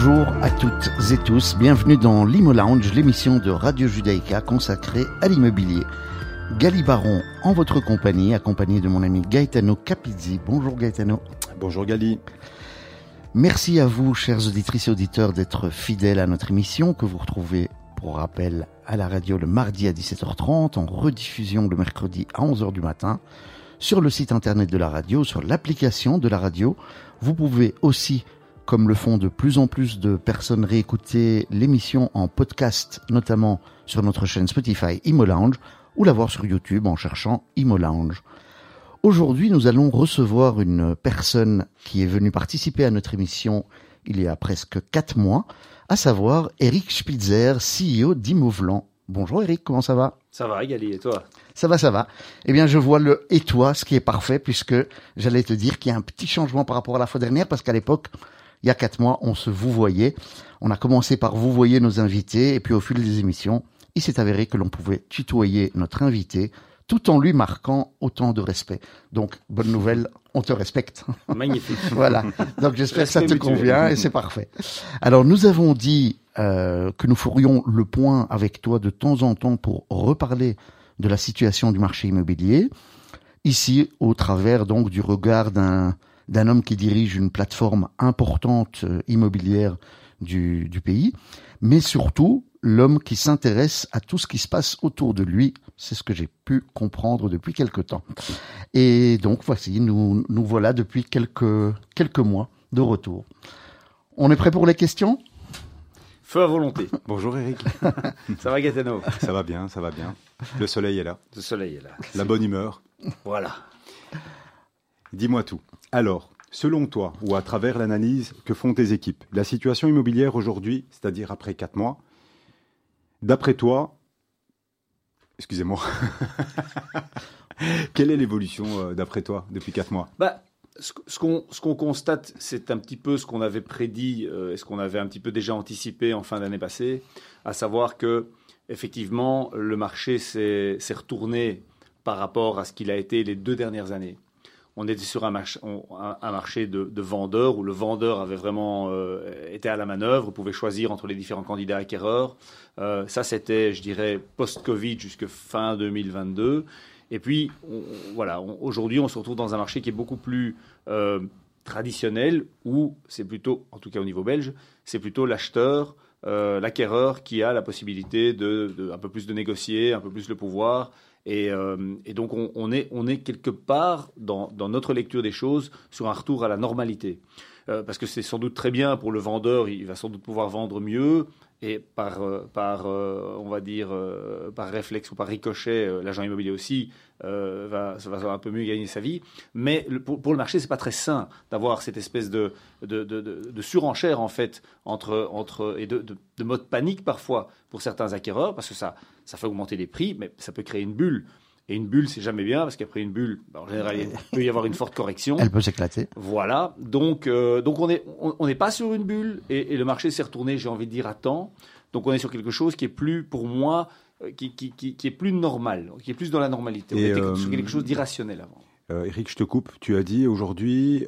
Bonjour à toutes et tous, bienvenue dans l'Imo Lounge, l'émission de Radio Judaïka consacrée à l'immobilier. Gali Baron en votre compagnie, accompagné de mon ami Gaetano Capizzi. Bonjour Gaetano. Bonjour Gali. Merci à vous, chers auditrices et auditeurs, d'être fidèles à notre émission que vous retrouvez, pour rappel, à la radio le mardi à 17h30, en rediffusion le mercredi à 11h du matin, sur le site internet de la radio, sur l'application de la radio. Vous pouvez aussi comme le font de plus en plus de personnes, réécouter l'émission en podcast, notamment sur notre chaîne Spotify Imo Lounge, ou la voir sur YouTube en cherchant Imo Lounge. Aujourd'hui, nous allons recevoir une personne qui est venue participer à notre émission il y a presque quatre mois, à savoir Eric Spitzer, CEO d'Imovlan. Bonjour Eric, comment ça va? Ça va, Gali, et toi? Ça va, ça va. Eh bien, je vois le et toi, ce qui est parfait, puisque j'allais te dire qu'il y a un petit changement par rapport à la fois dernière, parce qu'à l'époque, il y a quatre mois, on se vous voyait. On a commencé par vous voyer nos invités et puis au fil des émissions, il s'est avéré que l'on pouvait tutoyer notre invité tout en lui marquant autant de respect. Donc, bonne nouvelle, on te respecte. Magnifique. voilà. Donc, j'espère que ça te convient et c'est parfait. Alors, nous avons dit euh, que nous ferions le point avec toi de temps en temps pour reparler de la situation du marché immobilier. Ici, au travers donc du regard d'un d'un homme qui dirige une plateforme importante euh, immobilière du, du pays, mais surtout l'homme qui s'intéresse à tout ce qui se passe autour de lui. C'est ce que j'ai pu comprendre depuis quelque temps. Et donc voici, nous, nous voilà depuis quelques, quelques mois de retour. On est prêt pour les questions? Feu à volonté. Bonjour Eric. ça va Gaetano? Ça va bien, ça va bien. Le soleil est là. Le soleil est là. La bonne humeur. Voilà. Dis-moi tout. Alors, selon toi, ou à travers l'analyse que font tes équipes, la situation immobilière aujourd'hui, c'est-à-dire après quatre mois, d'après toi, excusez-moi, quelle est l'évolution euh, d'après toi depuis quatre mois? Bah, ce, qu'on constate, c'est un petit peu ce qu'on avait prédit euh, et ce qu'on avait un petit peu déjà anticipé en fin d'année passée, à savoir que effectivement le marché s'est retourné par rapport à ce qu'il a été les deux dernières années on était sur un, marché de, vendeurs où le vendeur avait vraiment euh, été à la manœuvre, pouvait choisir entre les différents candidats acquéreurs. Euh, ça, c'était, je dirais, post-Covid jusque fin 2022. Et puis, voilà, aujourd'hui, on se retrouve dans un marché qui est beaucoup plus euh, traditionnel, où c'est plutôt, en tout cas au niveau belge, c'est plutôt l'acheteur, l'acquéreur qui a la possibilité de, un peu plus de négocier, un peu plus le pouvoir, euh, et, donc on, est, quelque part dans, notre lecture des choses sur un retour à la normalité. Euh, parce que c'est sans doute très bien pour le vendeur, il va sans doute pouvoir vendre mieux, et par, euh, on va dire, par réflexe ou par ricochet, l'agent immobilier aussi va, va un peu mieux gagner sa vie. Mais pour, le marché, c'est pas très sain d'avoir cette espèce de, surenchère en fait entre, entre et de, de mode panique parfois pour certains acquéreurs, parce que ça ça fait augmenter les prix, mais ça peut créer une bulle. Et une bulle, c'est jamais bien, parce qu'après une bulle, bah, en général, il peut y avoir une forte correction. Elle peut s'éclater. Voilà. Donc, euh, donc on n'est on, n'est pas sur une bulle, et, le marché s'est retourné, j'ai envie de dire, à temps. Donc on est sur quelque chose qui est plus, pour moi, euh, qui, qui, qui, est plus normal, qui est plus dans la normalité. On était sur quelque chose d'irrationnel avant. Euh, Eric, je te coupe. Tu as dit aujourd'hui,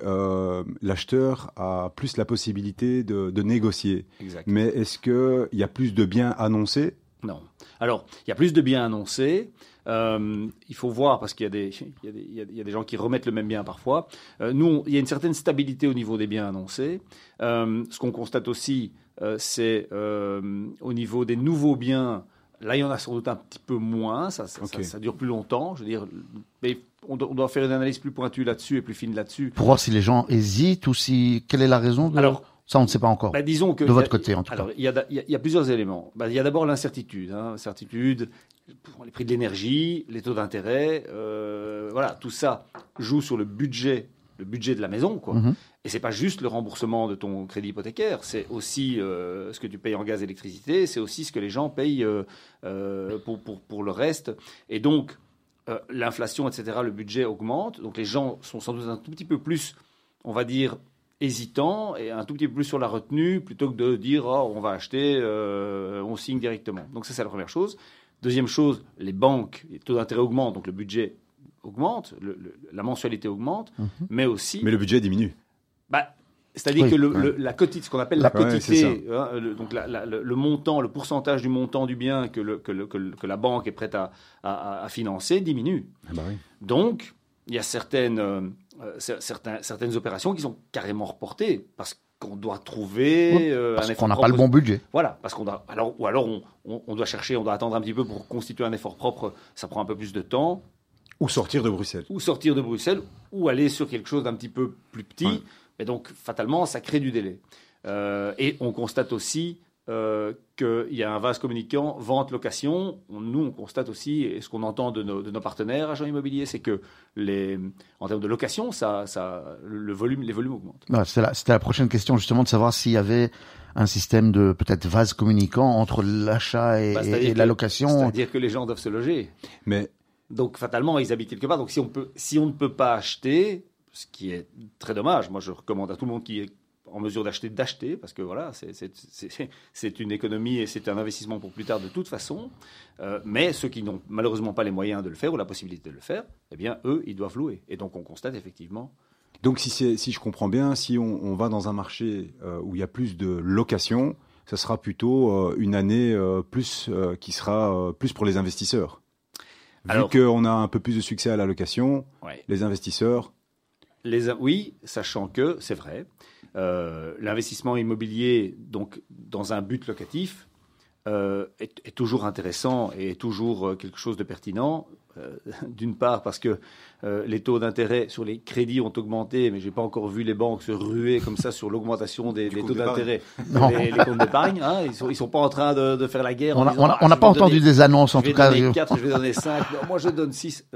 l'acheteur a plus la possibilité de, de négocier. Exact. Mais est-ce qu'il y a plus de biens annoncés Non. Alors, il y a plus de biens annoncés. Euh, il faut voir parce qu'il y, y, a des gens qui remettent le même bien parfois. Euh, nous, il y a une certaine stabilité au niveau des biens annoncés. Euh, ce qu'on constate aussi, c'est au niveau des nouveaux biens. Là, il y en a sans doute un petit peu moins. Ça, ça, dure plus longtemps. Je veux dire, mais on doit, faire une analyse plus pointue là-dessus et plus fine là-dessus. Pour voir si les gens hésitent ou si quelle est la raison. De... Alors, ça, on ne sait pas encore. Bah, disons que de votre côté, en tout alors, Il y, a, plusieurs éléments. Bah, il y a d'abord l'incertitude. Hein, incertitude, les prix de l'énergie, les taux d'intérêt. Euh, voilà, tout ça joue sur le budget, le budget de la maison. Quoi. Mm-hmm. Et c'est pas juste le remboursement de ton crédit hypothécaire, c'est aussi euh, ce que tu payes en gaz et électricité, c'est aussi ce que les gens payent euh, pour, pour, pour, le reste. Et donc, l'inflation, etc., le budget augmente. Donc les gens sont sans doute un tout petit peu plus, on va dire, hésitant et un tout petit peu plus sur la retenue plutôt que de dire oh, on va acheter, euh, on signe directement. Donc ça c'est la première chose. Deuxième chose, les banques, les taux d'intérêt augmentent, donc le budget augmente, la mensualité augmente, mhm. mais aussi... Mais le budget diminue. Bah, C'est-à-dire Oui, que le, ouais. le- la quotité, ce qu'on appelle La- Ouais, quotité, hein, le, donc la- la- le, le montant, le pourcentage du montant du bien que, le- que, le- que le- que la banque est prête à, à- à financer diminue. Ah bah oui. Donc, il y a certaines, euh, certains- certaines opérations qui sont carrément reportées parce qu'on doit trouver euh, Parce qu'on effort n'a pas le bon budget. Voilà, parce qu'on doit, alors, ou alors on, on- on doit chercher, on doit attendre un petit peu pour constituer un effort propre, ça prend un peu plus de temps, Ou sortir de Bruxelles. ou sortir de Bruxelles, ou aller sur quelque chose d'un petit peu plus petit, Ouais. mais donc fatalement, ça crée du délai. Euh, et on constate aussi euh, qu'il y a un vase communicant vente-location. On- Nous, on constate aussi, et ce qu'on entend de nos, de nos partenaires agents immobiliers, c'est que les, en termes de location, ça, ça, le volume, les volumes augmentent. Voilà, C'était la, c'était la prochaine question justement de savoir s'il y avait un système de peut-être vase communicant entre l'achat et, Bah, et- et la location. C'est-à-dire que les gens doivent se loger. Mais Donc fatalement, ils habitent quelque part. Donc si on, peut, si on ne peut pas acheter, ce qui est très dommage, moi je recommande à tout le monde qui est en mesure d'acheter, d'acheter, parce que voilà, c'est- une économie et c'est un investissement pour plus tard de toute façon. Euh, mais ceux qui n'ont malheureusement pas les moyens de le faire ou la possibilité de le faire, eh bien eux, ils doivent louer. Et donc on constate effectivement. donc si, si je comprends bien, si on, on va dans un marché euh, où il y a plus de location, ça sera plutôt euh, une année plus qui sera plus pour les investisseurs. Vu qu'on a un peu plus de succès à la location, Ouais. les investisseurs, Les, oui, sachant que, c'est vrai, euh, l'investissement immobilier donc, dans un but locatif euh, est, toujours intéressant et est toujours euh, quelque chose de pertinent. Euh, D'une part parce que euh, les taux d'intérêt sur les crédits ont augmenté, mais j'ai pas encore vu les banques se ruer comme ça sur l'augmentation des, taux d'intérêt, les, les comptes d'épargne. hein. ils sont ils sont pas en train de, de faire la guerre. On n'a Ah, je pas vais donner- entendu des annonces en je vais tout cas. donner je- 4, je vais donner 5. moi, je donne 6.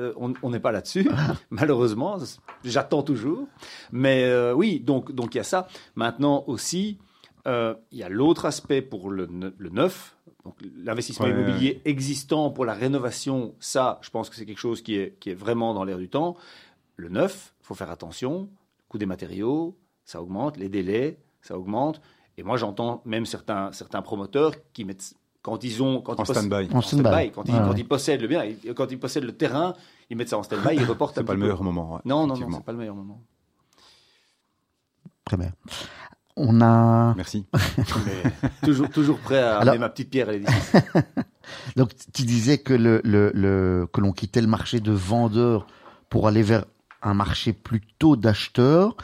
on n'est pas là-dessus, malheureusement. J'attends toujours. Mais euh, oui, donc donc il y a ça. Maintenant aussi, euh, il y a l'autre aspect pour le, ne- le neuf. Donc l'investissement Ouais, immobilier existant pour la rénovation, ça, je pense que c'est quelque chose qui est, qui est vraiment dans l'air du temps. Le neuf, il faut faire attention. Le coût des matériaux, ça augmente. Les délais, ça augmente. Et moi, j'entends même certains, certains promoteurs qui mettent, quand ils ont, quand en ils possèdent- stand-by. Quand, ils, Ouais, quand ouais. ils possèdent le bien, quand ils possèdent le terrain, ils mettent ça en stand-by, ils reportent un C'est pas petit le peu. meilleur moment. ouais, Non, non, non, c'est pas le meilleur moment. Très bien. On a Merci. Toujours, toujours prêt à Alors- amener ma petite pierre à l'édifice. donc tu disais que le, le, le que l'on quittait le marché de vendeurs pour aller vers un marché plutôt d'acheteurs.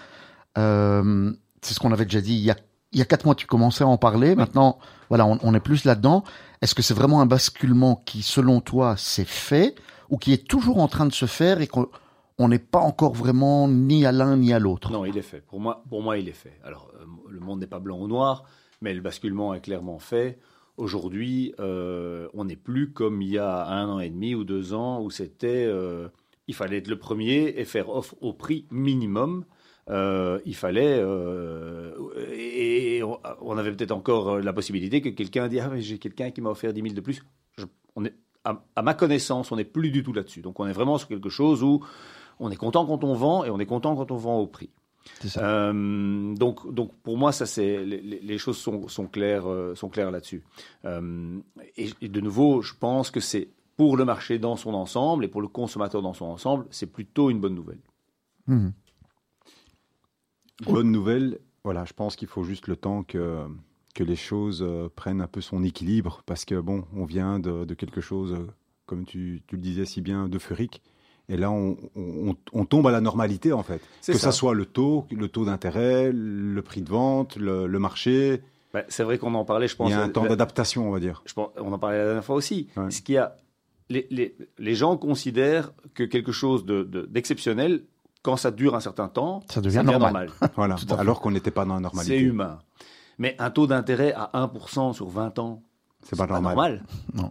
Euh, c'est ce qu'on avait déjà dit il y a il y a quatre mois. Tu commençais à en parler. Maintenant, voilà, on, on est plus là-dedans. Est-ce que c'est vraiment un basculement qui, selon toi, s'est fait ou qui est toujours en train de se faire et qu'on on n'est pas encore vraiment ni à l'un ni à l'autre Non, il est fait. Pour moi, pour moi il est fait. Alors, euh, le monde n'est pas blanc ou noir, mais le basculement est clairement fait. Aujourd'hui, euh, on n'est plus comme il y a un an et demi ou deux ans où c'était, euh, il fallait être le premier et faire offre au prix minimum. Il fallait, et, on, avait peut-être encore la possibilité que quelqu'un dise, ah, mais j'ai quelqu'un qui m'a offert 10 000 de plus. À, à ma connaissance, on n'est plus du tout là-dessus. Donc, on est vraiment sur quelque chose où on est content quand on vend et on est content quand on vend au prix. C'est ça. Euh, donc, donc pour moi, ça c'est les, choses sont, sont claires, euh, sont claires là-dessus. Euh, et, et de nouveau, je pense que c'est pour le marché dans son ensemble et pour le consommateur dans son ensemble, c'est plutôt une bonne nouvelle. Mhm. Bonne nouvelle. Voilà, je pense qu'il faut juste le temps que, que les choses euh, prennent un peu son équilibre parce que bon, on vient de, de quelque chose, comme tu, tu le disais si bien, d'euphorique. Et là, on, on- on tombe à la normalité en fait. Que ça. ça soit le taux, le taux d'intérêt, le prix de vente, le, le marché. Ben, c'est vrai qu'on en parlait, je pense. Il y a un temps d'adaptation, on va dire. je pense- on en parlait la dernière fois aussi. Ouais. Ce qu'il y a, les, les- les gens considèrent que quelque chose de- de- d'exceptionnel, quand ça dure un certain temps, Ça devient normal. Voilà. Alors qu'on n'était pas dans la normalité. C'est humain. Mais un taux d'intérêt à 1% sur 20 ans, C'est pas normal. Non.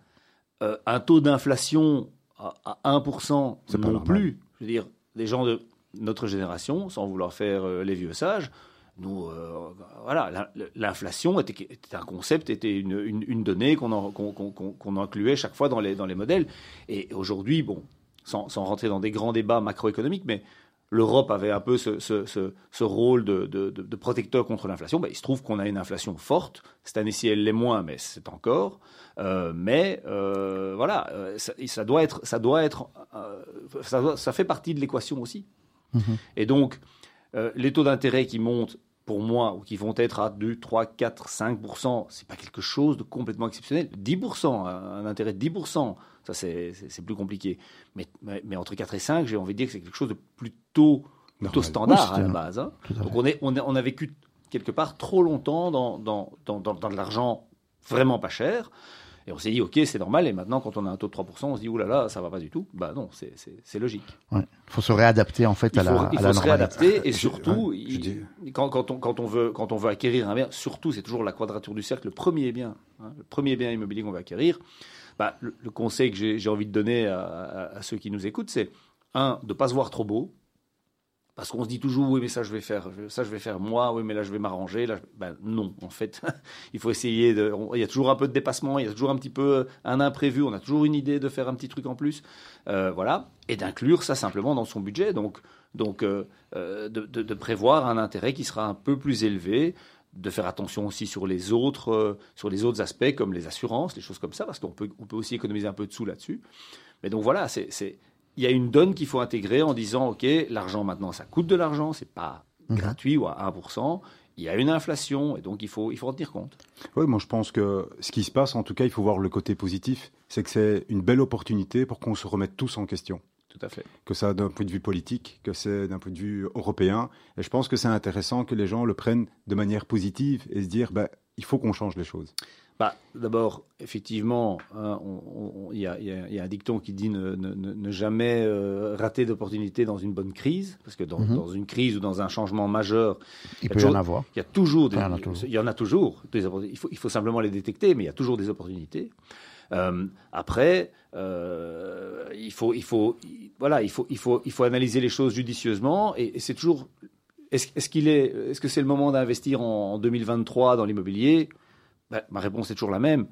Euh, un taux d'inflation à, à 1%, C'est pas non plus. Je veux dire, les gens de notre génération, sans vouloir faire euh, les vieux sages, nous, euh, voilà, la- l'inflation était, était un concept, était une, une- une donnée qu'on incluait chaque fois dans les, dans les modèles. Et aujourd'hui, bon, sans, sans rentrer dans des grands débats macroéconomiques, mais l'Europe avait un peu ce, ce- ce- ce rôle de, de- protecteur contre l'inflation. Ben, il se trouve qu'on a une inflation forte. Cette année-ci, elle l'est moins, mais c'est encore. Euh, mais euh, voilà, euh, ça, doit être, ça doit être, euh, ça, doit- ça fait partie de l'équation aussi. Mhm. Et donc, les taux d'intérêt qui montent pour moi, ou qui vont être à 2, 3, 4, 5%, c'est pas quelque chose de complètement exceptionnel. 10%, un intérêt de 10%, ça c'est plus compliqué. Mais, mais, entre 4 et 5, j'ai envie de dire que c'est quelque chose de plutôt, plutôt standard à la base. Hein. Donc on, est, on, on a vécu quelque part trop longtemps dans, dans, dans, dans de l'argent vraiment pas cher. Et on s'est dit, OK, c'est normal. Et maintenant, quand on a un taux de 3%, on se dit, oulala, là là, ça va pas du tout. Bah non, c'est logique. Il faut se réadapter, en fait, à la Il faut se réadapter. Et surtout, quand, quand, on, quand, on veut, quand on veut acquérir un bien, surtout, c'est toujours la quadrature du cercle. Le premier bien, hein, le premier bien immobilier qu'on va acquérir, bah, le, conseil que j'ai envie de donner à, ceux qui nous écoutent, c'est, un, de ne pas se voir trop beau. Parce qu'on se dit toujours, oui, mais ça je vais faire, ça je vais faire moi, oui, mais là je vais m'arranger. Ben, non, en fait, il faut essayer de. il y a toujours un peu de dépassement, il y a toujours un petit peu euh, un imprévu, on a toujours une idée de faire un petit truc en plus, euh, voilà, et d'inclure ça simplement dans son budget. Donc, donc euh, de, prévoir un intérêt qui sera un peu plus élevé, de faire attention aussi sur les autres, sur les autres aspects comme les assurances, les choses comme ça, parce qu'on peut, on peut aussi économiser un peu de sous là-dessus. Mais donc voilà, c'est il y a une donne qu'il faut intégrer en disant, OK, l'argent maintenant, ça coûte de l'argent, c'est pas mhm. gratuit ou à 1%. Il y a une inflation et donc il faut, il faut en tenir compte. Oui, moi je pense que ce qui se passe, en tout cas, il faut voir le côté positif, c'est que c'est une belle opportunité pour qu'on se remette tous en question. Tout à fait. Que ça d'un point de vue politique, que c'est d'un point de vue européen. Et je pense que c'est intéressant que les gens le prennent de manière positive et se dire, ben, il faut qu'on change les choses. Bah, D'abord, effectivement, hein, il y, a un dicton qui dit ne, jamais euh, rater d'opportunité dans une bonne crise, parce que dans, mhm. une crise ou dans un changement majeur, il, peut y en avoir. Il y a toujours, des, il, y en a toujours. Des, il, faut, il faut simplement les détecter, mais il y a toujours des opportunités. Euh, après, euh, il faut, il faut, voilà, il faut, il faut, il faut analyser les choses judicieusement, et, c'est toujours. Est-ce qu'il est, est-ce que c'est le moment d'investir en 2023 dans l'immobilier? Bah, ma réponse est toujours la même.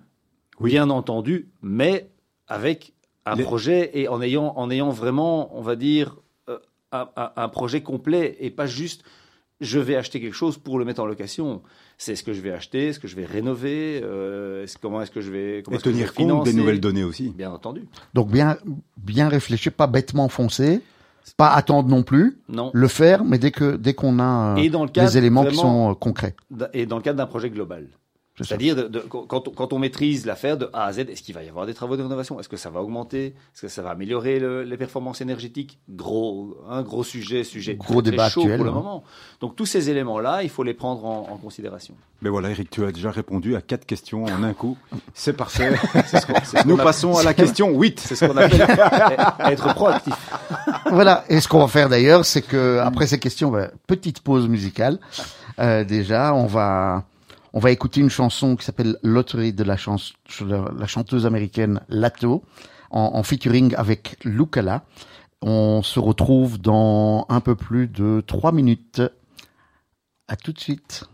Bien entendu, mais avec un projet et en ayant, en ayant vraiment, on va dire, euh, un, projet complet et pas juste je vais acheter quelque chose pour le mettre en location. C'est ce que je vais acheter, ce que je vais rénover, euh, comment est-ce que je vais comment et tenir compte des nouvelles données aussi. Bien entendu. Donc bien bien réfléchir, pas bêtement foncer, pas attendre non plus. Non. Le faire, mais dès que dès qu'on a euh, des éléments qui sont concrets. Et dans le cadre d'un projet global. C'est-à-dire, quand, quand, on maîtrise l'affaire de A à Z, est-ce qu'il va y avoir des travaux de rénovation Est-ce que ça va augmenter? Est-ce que ça va améliorer les performances énergétiques? Gros, un gros sujet, sujet gros très, débat chaud actuel, pour le moment. Donc tous ces éléments-là, il faut les prendre en, considération. Mais voilà, Eric, tu as déjà répondu à quatre questions en un coup. C'est parfait. Nous passons à la question 8. C'est ce qu'on appelle être proactif. Voilà. Et ce qu'on va faire d'ailleurs, c'est que après ces questions, bah, petite pause musicale. Euh, déjà, on va on va écouter une chanson qui s'appelle Lottery de la, la chanteuse américaine Lato en, en featuring avec Lucala. On se retrouve dans un peu plus de trois minutes. À tout de suite.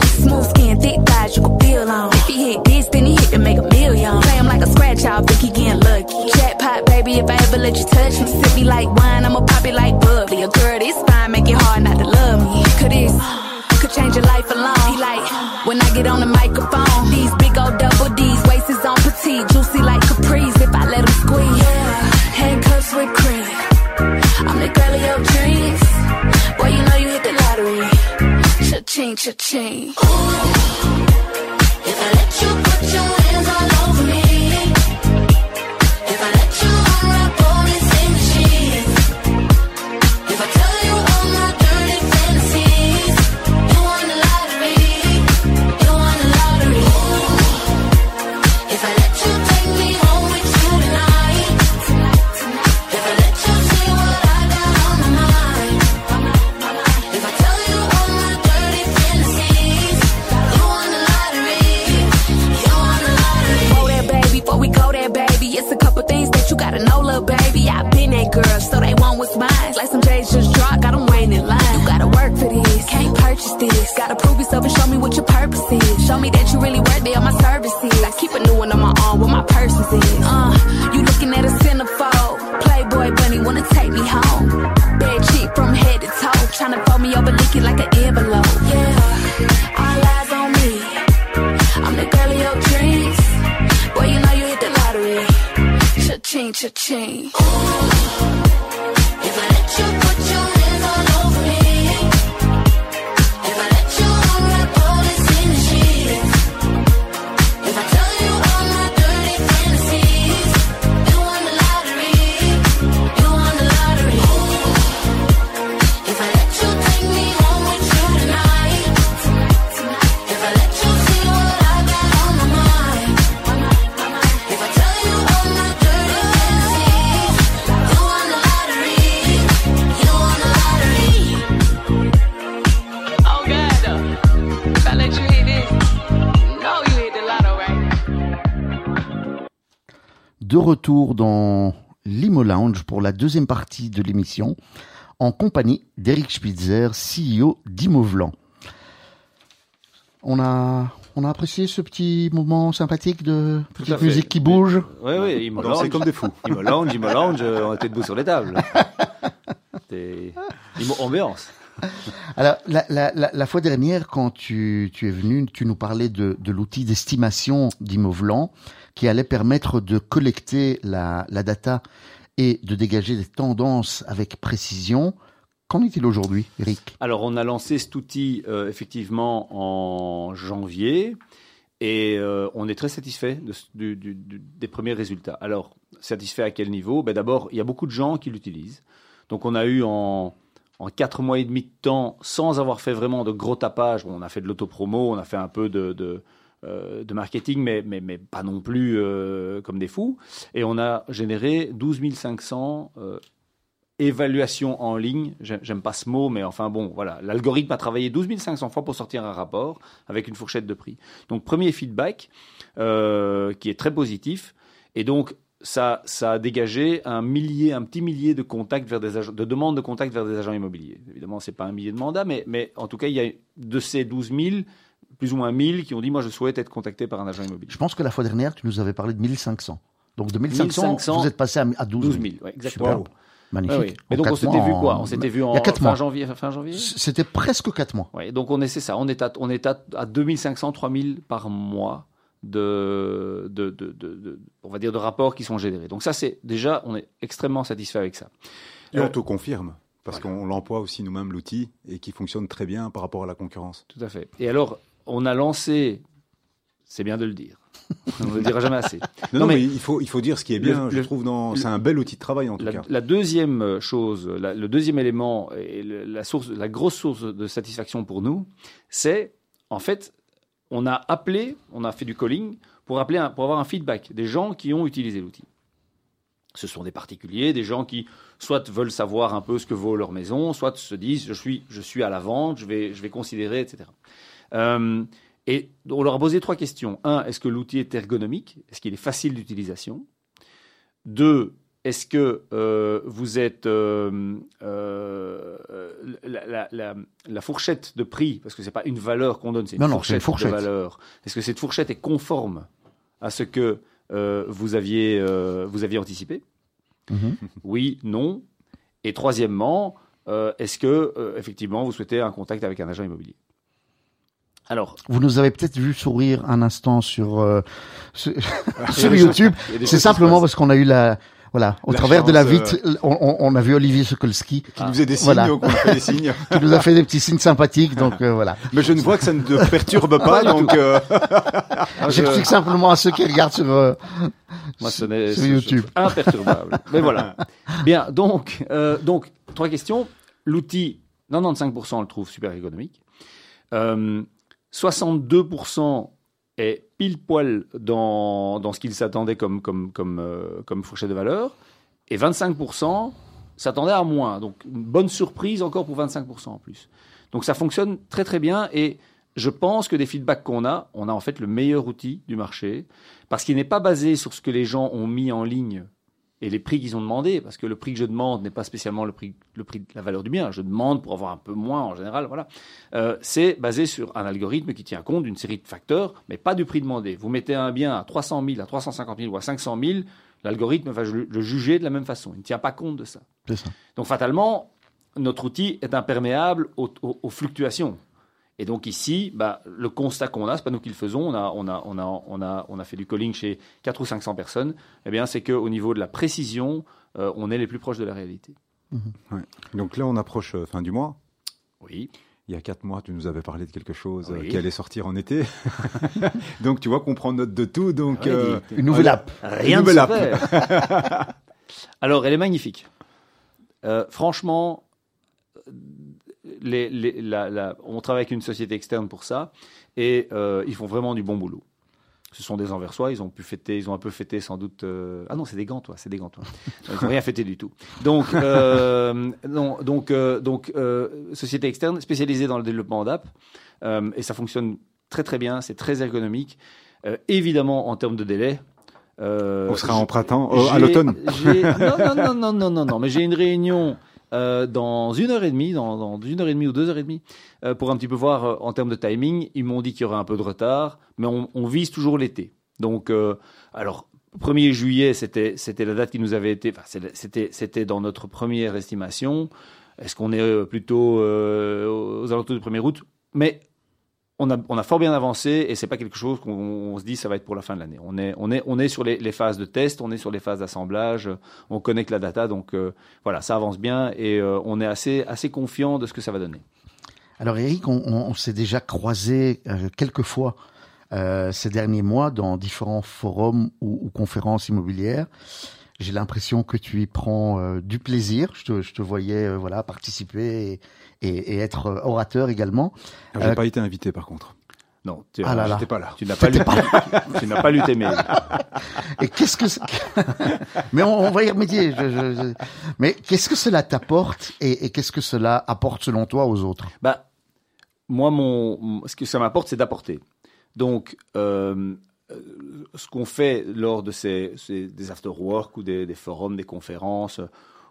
Smooth skin, thick thighs, you can feel on. If he hit this, then he hit to make a million. Play him like a scratch off, think he getting lucky. Jackpot, baby, if I ever let you touch me. Sip me like wine, I'ma pop it like bubbly. A girl, this fine, make it hard not to love me. Look at this, could change your life alone. He like, when I get on the mic, makes chain. Ooh. This. Gotta prove yourself and show me what your purpose is. Show me that you really worth it on my services. I keep a new one on my arm, where my purses is. Uh, you looking at a centerfold. Playboy bunny wanna take me home. Bad chick from head to toe, tryna fold me over, lick it like an envelope. Yeah, all eyes on me. I'm the girl of your dreams. Boy, you know you hit the lottery. Cha-ching, cha-ching. If retour dans l'Imo Lounge pour la deuxième partie de l'émission, en compagnie d'Eric Spitzer, CEO d'Imovlan. On a, on a apprécié ce petit moment sympathique de Tout petite musique qui bouge? Oui, oui, Imo Danser Lounge. comme des fous. Imo Lounge, Imo Lounge, euh, on était debout sur les tables. C'était Imo ambiance. Alors, la, la, la, la fois dernière, quand tu, tu es venu, tu nous parlais de, de l'outil d'estimation d'Imovlan qui allait permettre de collecter la, data et de dégager des tendances avec précision. Qu'en est-il aujourd'hui, Eric? Alors, on a lancé cet outil euh, effectivement en janvier et euh, on est très satisfait des premiers résultats. Alors, satisfait à quel niveau? Ben D'abord, il y a beaucoup de gens qui l'utilisent. Donc, on a eu en, en quatre mois et demi de temps, sans avoir fait vraiment de gros tapage, on a fait de l'autopromo, on a fait un peu de, euh, de marketing, mais, mais, mais pas non plus euh, comme des fous. Et on a généré 12 500 euh, évaluation en ligne, j'ai- j'aime pas ce mot, mais enfin bon, voilà, l'algorithme a travaillé 12 500 fois pour sortir un rapport avec une fourchette de prix. Donc premier feedback qui est très positif, et donc ça, ça a dégagé un millier, un petit millier de contacts vers des de demandes de contacts vers des agents immobiliers. Évidemment, c'est pas un millier de mandats, mais, mais en tout cas, il y a de ces 12 000, plus ou moins 1000 qui ont dit moi je souhaite être contacté par un agent immobilier. Je pense que la fois dernière, tu nous avais parlé de 1500. Donc de 1500, 1500, vous êtes passé à, à 12 000. 12 000, ouais, exactement. Magnifique. Ouais. Mais En donc on s'était vu quoi? On s'était vu en Il y a quatre fin mois. janvier, fin janvier? C'était presque 4 mois. Ouais, donc on est, c'est ça, on est à, on est à, à 2500, 3000 par mois de, de, de, de- de- on va dire de rapports qui sont générés. Donc ça, c'est déjà, on est extrêmement satisfait avec ça. Et Euh, on te confirme, parce qu'on l'emploie aussi nous-mêmes, l'outil, et qui fonctionne très bien par rapport à la concurrence. Tout à fait. Et alors, on a lancé, c'est bien de le dire, on ne le dira jamais assez. Non, Non, non, mais mais, il, faut, il faut dire ce qui est bien, le- je trouve, dans... c'est un bel outil de travail en tout La, cas. la deuxième chose, la- le deuxième élément et le- la, source, la grosse source de satisfaction pour nous, c'est en fait, on a appelé, on a fait du calling pour, appeler un- pour avoir un feedback des gens qui ont utilisé l'outil. Ce sont des particuliers, des gens qui soit veulent savoir un peu ce que vaut leur maison, soit se disent je suis, je suis à la vente, je vais, je vais considérer, etc. Euh, et on leur a posé trois questions. Un, est-ce que l'outil est ergonomique? Est-ce qu'il est facile d'utilisation? Deux, est-ce que euh, vous êtes euh, euh, la, la- la- la fourchette de prix, parce que c'est pas une valeur qu'on donne, c'est une, Non, fourchette de valeur. Est-ce que cette fourchette est conforme à ce que vous aviez vous aviez anticipé? Mhm. Oui, non. Et troisièmement, est-ce que effectivement vous souhaitez un contact avec un agent immobilier? Alors, Vous nous avez peut-être vu sourire un instant sur, euh, sur, YouTube. C'est simplement parce qu'on a eu la, voilà, au La travers de la vitre, on, on- on a vu Olivier Sokolski Qui nous faisait des signes, Voilà. donc on a fait des signes. qui nous a fait des petits signes sympathiques, donc euh, voilà. Mais je ne vois que ça ne te perturbe pas, donc euh, Ah, je- J'explique simplement à ceux qui regardent sur, euh, Moi, ce sur YouTube. imperturbable. Mais voilà. Bien, donc, euh, donc trois questions. L'outil, 95% on le trouve super économique. Euh, 62% est pile poil dans, dans ce qu'il s'attendait comme, comme, comme, euh, comme fourchette de valeur. Et 25% s'attendait à moins. Donc, une bonne surprise encore pour 25% en plus. Donc, ça fonctionne très très bien. Et je pense que des feedbacks qu'on a, on a en fait le meilleur outil du marché parce qu'il n'est pas basé sur ce que les gens ont mis en ligne et les prix qu'ils ont demandé, parce que le prix que je demande n'est pas spécialement le prix, le prix de la valeur du bien. Je demande pour avoir un peu moins en général. Voilà, Euh, c'est basé sur un algorithme qui tient compte d'une série de facteurs, mais pas du prix demandé. Vous mettez un bien à 300 000, à 350 000 ou à 500 000, l'algorithme va le juger de la même façon. Il ne tient pas compte de ça. Ça. Donc fatalement, notre outil est imperméable aux, aux- aux fluctuations. Et donc ici, bah, le constat qu'on a, c'est pas nous qui le faisons, on a, on a, on a, on a, on a fait du calling chez 4 ou 500 personnes, eh bien c'est qu'au niveau de la précision, euh, on est les plus proches de la réalité. Donc là, on approche euh, fin du mois. Oui. Il y a quatre mois, tu nous avais parlé de quelque chose euh, qui allait sortir en été. donc tu vois qu'on prend note de tout. Donc euh, Une nouvelle app. Rien Une ne nouvelle app. Alors, elle est magnifique. Euh, franchement, les- les- la- la- on travaille avec une société externe pour ça et euh, ils font vraiment du bon boulot. Ce sont des Anversois, ils ont pu fêter, ils ont un peu fêté sans doute. euh, Ah non, c'est des gants, toi, c'est des gants, toi. Ils n'ont rien fêté du tout. Donc, euh, non, donc, donc, société externe spécialisée dans le développement d'app et ça fonctionne très très bien, c'est très ergonomique. Évidemment, en termes de délai. euh, on sera en printemps, à l'automne. non, non, non, non, non, non, mais j'ai une réunion euh, dans une heure et demie, dans, une heure et demie ou deux heures et demie, euh, pour un petit peu voir euh, en termes de timing. Ils m'ont dit qu'il y aurait un peu de retard, mais on, vise toujours l'été. Donc, alors, 1er juillet, c'était c'était la date qui nous avait été, enfin, c'était c'était dans notre première estimation. Est-ce qu'on est plutôt aux alentours du 1er août? Mais on a, on a fort bien avancé et c'est pas quelque chose qu'on on se dit ça va être pour la fin de l'année. On est, on est, on est sur les, les phases de test, on est sur les phases d'assemblage, on connecte la data, donc euh, voilà, ça avance bien et euh, on est assez, assez confiant de ce que ça va donner. Alors Eric, on, on- s'est déjà croisé euh, quelques fois euh, ces derniers mois dans différents forums ou, ou conférences immobilières. J'ai l'impression que tu y prends euh, du plaisir. Je te, je te voyais voilà participer et, et- et être euh, orateur également. J'ai Euh, pas été invité par contre. Non, tu, Ah. J'étais pas là. tu n'as pas, lu, tu n'as pas lu tes mails. Et qu'est-ce que Mais on, on va y remédier. Je- je- je- Mais qu'est-ce que cela t'apporte et, et qu'est-ce que cela apporte selon toi aux autres? Bah, moi, mon, ce que ça m'apporte, c'est d'apporter. Donc, euh, euh, ce qu'on fait lors de ces, ces- des after-work ou des, des forums, des conférences, euh,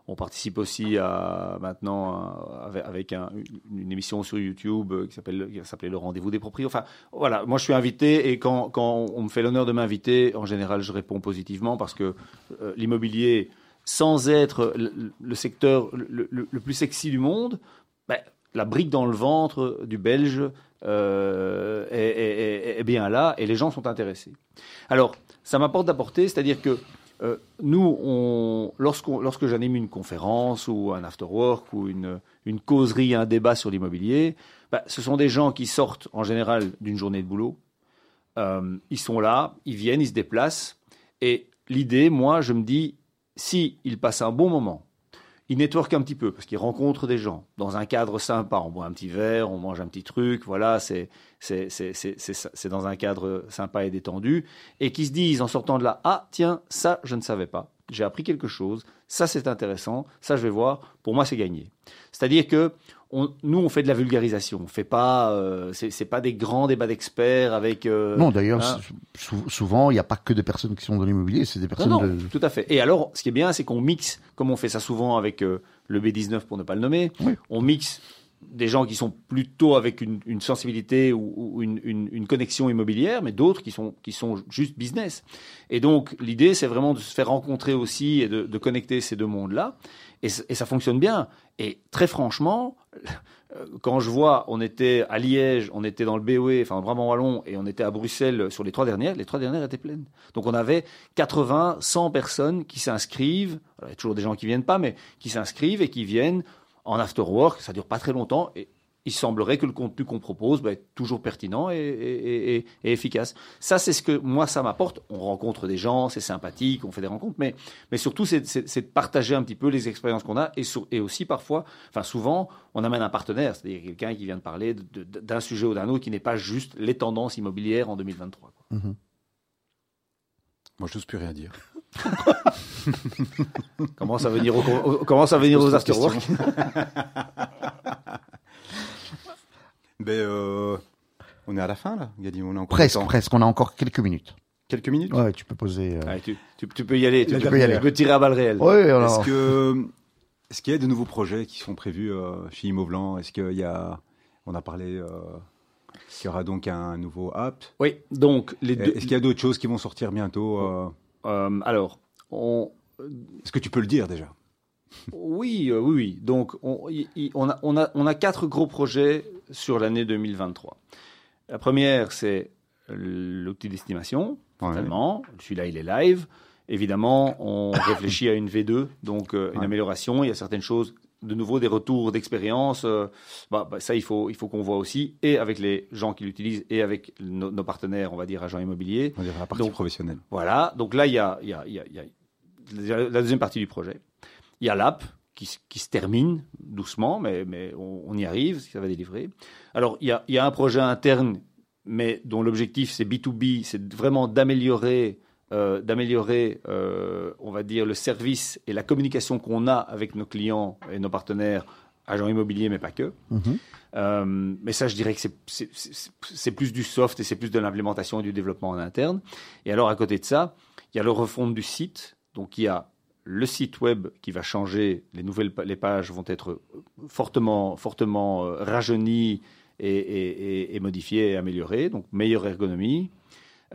on participe aussi à maintenant avec, avec un- une, émission sur YouTube euh, qui s'appelait le rendez-vous des propriétaires. Enfin, voilà, moi je suis invité et quand, quand on me fait l'honneur de m'inviter, en général, je réponds positivement parce que euh, l'immobilier, sans être le, secteur le, plus sexy du monde, ben, la brique dans le ventre du Belge euh, est bien là et les gens sont intéressés. Alors, ça m'apporte d'apporter, c'est-à-dire que euh, nous, lorsque j'anime une conférence ou un after-work ou une, une causerie, un débat sur l'immobilier, bah, ce sont des gens qui sortent en général d'une journée de boulot. Euh, ils sont là, ils viennent, ils se déplacent. Et l'idée, moi, je me dis, si ils passent un bon moment, ils networkent un petit peu parce qu'ils rencontrent des gens. Dans un cadre sympa. On boit un petit verre, on mange un petit truc, voilà, c'est c'est c'est c'est c'est ça- c'est dans un cadre sympa et détendu. Et qui se disent en sortant de là, ah tiens, ça je ne savais pas, j'ai appris quelque chose, ça c'est intéressant, ça je vais voir, pour moi c'est gagné. C'est-à-dire que on- nous on fait de la vulgarisation, on fait pas, euh, c'est pas des grands débats d'experts avec. euh, Non, d'ailleurs, hein. sou- souvent, il n'y a pas que des personnes qui sont dans l'immobilier, c'est des personnes Non, non, de... tout à fait. Et alors, ce qui est bien, c'est qu'on mixe, comme on fait ça souvent avec euh, le B19 pour ne pas le nommer, Oui. on mixe des gens qui sont plutôt avec une, une sensibilité ou, ou une, une- une connexion immobilière, mais d'autres qui sont, qui sont juste business. Et donc, l'idée, c'est vraiment de se faire rencontrer aussi et de, de connecter ces deux mondes-là. Et, ça fonctionne bien. Et très franchement, euh, quand je vois, on était à Liège, on était dans le BOE, enfin en Brabant Wallon, et on était à Bruxelles sur les trois dernières, les trois dernières étaient pleines. Donc on avait 80, 100 personnes qui s'inscrivent. Il y a toujours des gens qui viennent pas, mais qui s'inscrivent et qui viennent en after work. Ça dure pas très longtemps. Et il semblerait que le contenu qu'on propose bah, est toujours pertinent et, et- et- et efficace. Ça, c'est ce que moi, ça m'apporte. On rencontre des gens, c'est sympathique, on fait des rencontres, mais, mais surtout, c'est de partager un petit peu les expériences qu'on a et, sur- et aussi parfois, enfin souvent, on amène un partenaire, c'est-à-dire quelqu'un qui vient de parler d'un sujet ou d'un autre qui n'est pas juste les tendances immobilières en 2023. quoi. Mhm. Moi, je n'ose plus rien dire. Commence à venir, au, au- commence à venir aux de afterwork. Ben, euh, on est à la fin là, Gadi. On a encore Presque, presque. On a encore quelques minutes. Quelques minutes? Ouais, tu peux poser. euh, tu, tu- tu peux y aller. Tu, tu peux, tu peux tirer à balles réelles. Ouais, alors. Est-ce que est-ce qu'il y a de nouveaux projets qui sont prévus euh, chez Imovlan Est-ce qu'il y a on a parlé euh, qu'il y aura donc un nouveau app? Oui, donc les deux. Est-ce qu'il y a d'autres choses qui vont sortir bientôt euh, euh, alors, on, Est-ce que tu peux le dire déjà? Oui, euh, oui, oui. Donc, on, y- y- on, a, on, a, on a quatre gros projets sur l'année 2023. La première, c'est l'outil d'estimation, Ouais. totalement. Celui-là, il est live. Évidemment, on réfléchit à une V2, donc euh, une Ouais. amélioration. Il y a certaines choses, de nouveau, des retours d'expérience. euh, bah, bah, ça, il faut, il faut qu'on voit aussi, et avec les gens qui l'utilisent, et avec nos, nos partenaires, on va dire, agents immobiliers. On dirait la partie Donc, professionnelle. Voilà, donc là, il y a, il y a- il y a- il y a la la deuxième partie du projet. Il y a l'app qui, se termine doucement, mais, mais on, on y arrive, ça va délivrer. Alors, il y a, il y a un projet interne, mais dont l'objectif, c'est B2B, c'est vraiment d'améliorer, euh, d'améliorer, euh, on va dire, le service et la communication qu'on a avec nos clients et nos partenaires, agents immobiliers, mais pas que. Mhm. Euh, mais ça, je dirais que c'est plus du soft et c'est plus de l'implémentation et du développement en interne. Et alors, à côté de ça, il y a le refonte du site. Donc, il y a le site web qui va changer. Les nouvelles les pages vont être fortement, fortement euh, rajeunies et, et- modifiées et améliorées. Donc, meilleure ergonomie.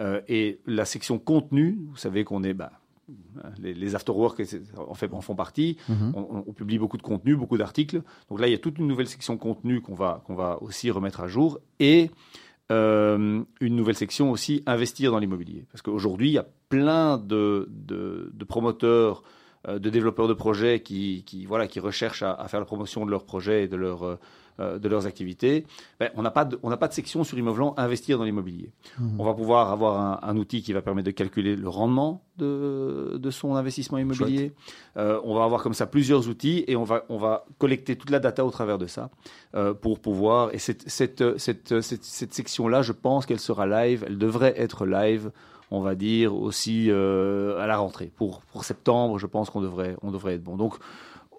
Euh, et la section contenu, vous savez qu'on est... Bah, les, les afterwork en, fait, en font partie. Mhm. On, on- on publie beaucoup de contenu, beaucoup d'articles. Donc là, il y a toute une nouvelle section contenu qu'on va, qu'on va aussi remettre à jour. Et euh, une nouvelle section aussi, investir dans l'immobilier. Parce qu'aujourd'hui, il y a plein de, de, de promoteurs, euh, de développeurs de projets qui, qui, voilà, qui recherchent à, à faire la promotion de leurs projets et de, leur, euh, euh, de leurs activités. Ben, on n'a pas, de- on pas de section sur Immovlan investir dans l'immobilier. Mhm. On va pouvoir avoir un, un outil qui va permettre de calculer le rendement de, de son investissement immobilier. Euh, on va avoir comme ça plusieurs outils et on va, on va collecter toute la data au travers de ça euh, pour pouvoir. Et cette, cette, cette, cette, cette section-là, je pense qu'elle sera live. Elle devrait être live, on va dire, aussi euh, à la rentrée. Pour, pour septembre, je pense qu'on devrait, on devrait être bon. Donc,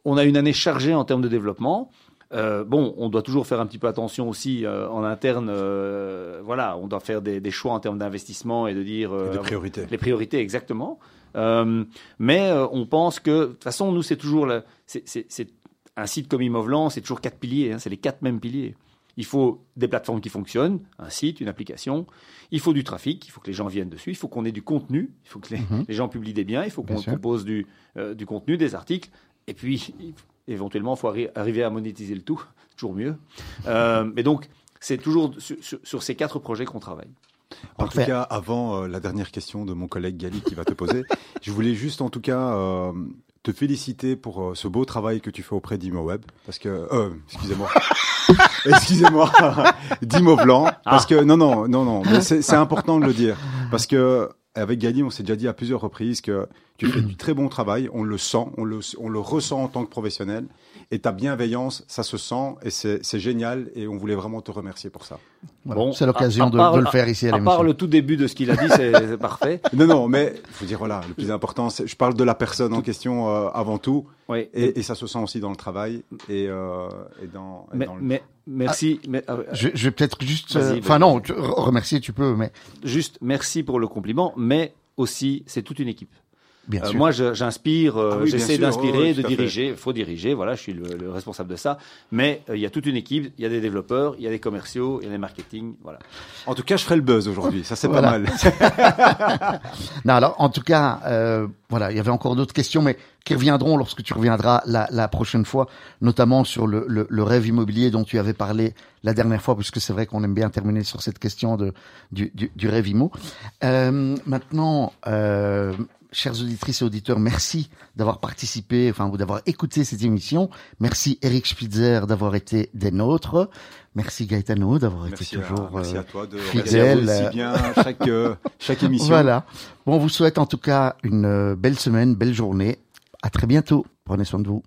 on a une année chargée en termes de développement. Euh, bon, on doit toujours faire un petit peu attention aussi euh, en interne. euh, voilà, on doit faire des, des choix en termes d'investissement et de dire Des priorités. les priorités, exactement. Mais on pense que, de toute façon, nous, c'est toujours la- c'est- c'est c'est un site comme Immovlan, c'est toujours quatre piliers, hein, c'est les quatre mêmes piliers. Il faut des plateformes qui fonctionnent, un site, une application. Il faut du trafic, il faut que les gens viennent dessus. Il faut qu'on ait du contenu, il faut que les, Mhm. les gens publient des biens, il faut qu'on propose du, euh, du contenu, des articles. Et puis, éventuellement, il faut arri- arriver à monétiser le tout, toujours mieux. Euh, mais donc, c'est toujours sur, sur- sur ces quatre projets qu'on travaille. En Parfait. tout cas, avant euh, la dernière question de mon collègue Gali qui va te poser, je voulais juste en tout cas euh, te féliciter pour euh, ce beau travail que tu fais auprès d'ImoWeb. Parce que, euh, excusez-moi. excusez-moi, d'Imovlan. Parce que, non, non, non, non, mais c'est c'est important de le dire. Parce que, avec Gali, on s'est déjà dit à plusieurs reprises que tu fais du très bon travail, on le sent, on le, on le ressent en tant que professionnel. Et ta bienveillance, ça se sent et c'est génial. Et on voulait vraiment te remercier pour ça. Voilà. Bon, c'est l'occasion de, le faire ici à À part l'émission. le tout début de ce qu'il a dit, c'est parfait. Non, non, mais il faut dire, voilà, le plus important, c'est- je parle de la personne en question euh, avant tout, Oui. et, et ça se sent aussi dans le travail et, euh, et dans, et Mais, dans le... mais- merci. mais, euh, Je, je vais peut-être juste. Euh. Enfin non, tu- re- remercier tu peux, mais juste merci pour le compliment, mais aussi c'est toute une équipe. Bien Euh, sûr. moi, je- j'inspire, euh, Ah oui, j'essaie sûr, d'inspirer, de diriger. Il faut diriger. Voilà, je suis le, le responsable de ça. Mais euh, il y a toute une équipe. Il y a des développeurs, il y a des commerciaux, il y a des marketing. Voilà. En tout cas, je ferai le buzz aujourd'hui, ça c'est Voilà. pas mal. Non, alors en tout cas, euh, voilà, il y avait encore d'autres questions, mais qui reviendront lorsque tu reviendras la, la prochaine fois, notamment sur le, le, le rêve immobilier dont tu avais parlé la dernière fois, puisque c'est vrai qu'on aime bien terminer sur cette question de du, du, du rêve immo. Euh, maintenant, euh, chères auditrices et auditeurs, merci d'avoir participé, enfin ou d'avoir écouté cette émission. Merci Eric Spitzer d'avoir été des nôtres. Merci Gaetano d'avoir été Merci, à, toujours. merci euh, à toi de fidèle, aussi bien chaque, euh, chaque émission. Voilà. Bon, on vous souhaite en tout cas une euh, belle semaine, belle journée. À très bientôt. Prenez soin de vous.